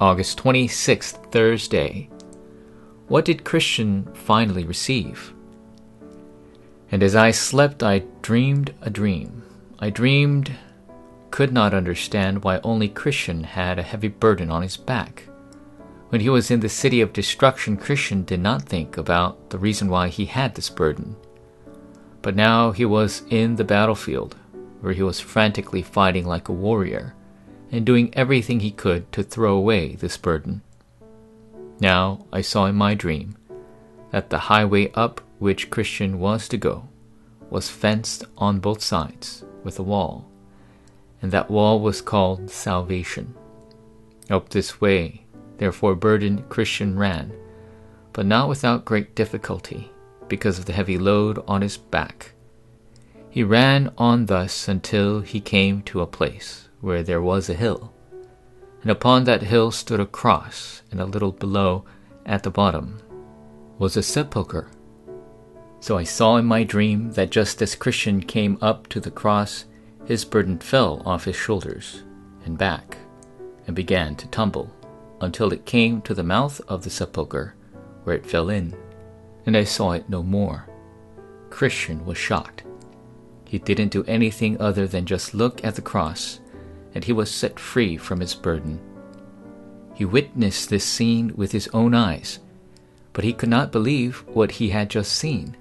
August 26th, Thursday. What did Christian finally receive? And as I slept, I dreamed a dream. I dreamed, could not understand why only Christian had a heavy burden on his back. When he was in the city of destruction, Christian did not think about the reason why he had this burden. But now he was in the battlefield, where he was frantically fighting like a warrior and doing everything he could to throw away this burden. Now I saw in my dream that the highway up which Christian was to go was fenced on both sides with a wall, and that wall was called salvation. Up this way, therefore, burdened Christian ran, but not without great difficulty, because of the heavy load on his back. He ran on thus until he came to a place where there was a hill. And upon that hill stood a cross, and a little below, at the bottom, was a sepulchre. So I saw in my dream that just as Christian came up to the cross, his burden fell off his shoulders and back, and began to tumble, until it came to the mouth of the sepulchre, where it fell in, and I saw it no more. Christian was shocked. He didn't do anything other than just look at the cross and he was set free from his burden. He witnessed this scene with his own eyes, but he could not believe what he had just seen.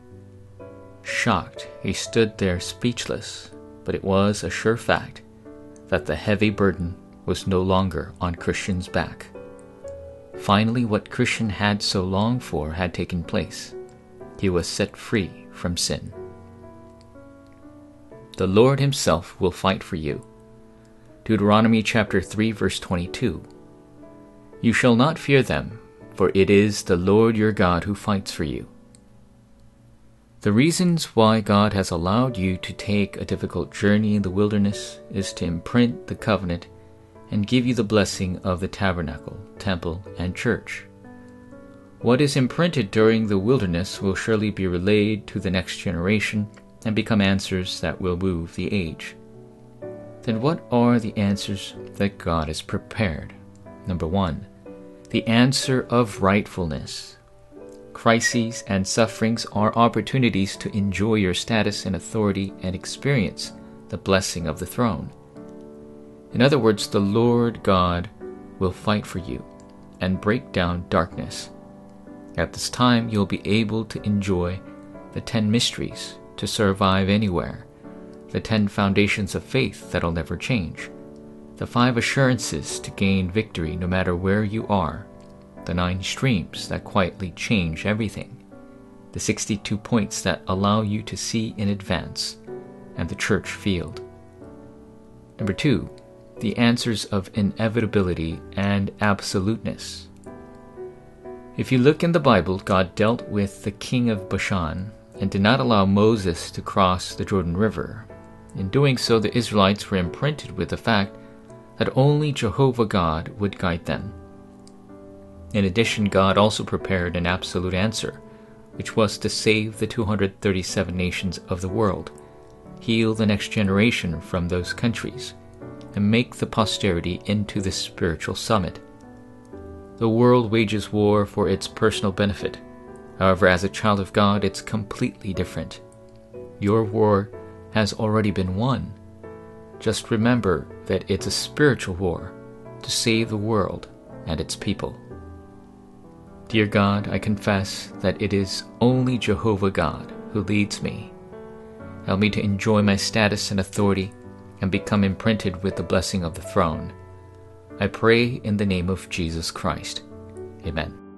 Shocked, he stood there speechless, but it was a sure fact that the heavy burden was no longer on Christian's back. Finally, what Christian had so longed for had taken place. He was set free from sin. The Lord Himself will fight for you Deuteronomy chapter 3 verse 22. You shall not fear them, for it is the Lord your God who fights for you. The reasons why God has allowed you to take a difficult journey in the wilderness is to imprint the covenant and give you the blessing of the tabernacle, temple, and church. What is imprinted during the wilderness will surely be relayed to the next generation and become answers that will move the age then what are the answers that God has prepared? Number one, the answer of rightfulness. Crises and sufferings are opportunities to enjoy your status and authority and experience the blessing of the throne. In other words, the Lord God will fight for you and break down darkness. At this time, you'll be able to enjoy the ten mysteries to survive anywhere the ten foundations of faith that'll never change, the five assurances to gain victory no matter where you are, the nine streams that quietly change everything, the 62 points that allow you to see in advance, and the church field. Number two, the answers of inevitability and absoluteness. If you look in the Bible, God dealt with the king of Bashan and did not allow Moses to cross the Jordan River, in doing so, the Israelites were imprinted with the fact that only Jehovah God would guide them. In addition, God also prepared an absolute answer, which was to save the 237 nations of the world, heal the next generation from those countries, and make the posterity into the spiritual summit. The world wages war for its personal benefit. However, as a child of God, it's completely different. Your war has already been won. Just remember that it's a spiritual war to save the world and its people. Dear God, I confess that it is only Jehovah God who leads me. Help me to enjoy my status and authority and become imprinted with the blessing of the throne. I pray in the name of Jesus Christ. Amen.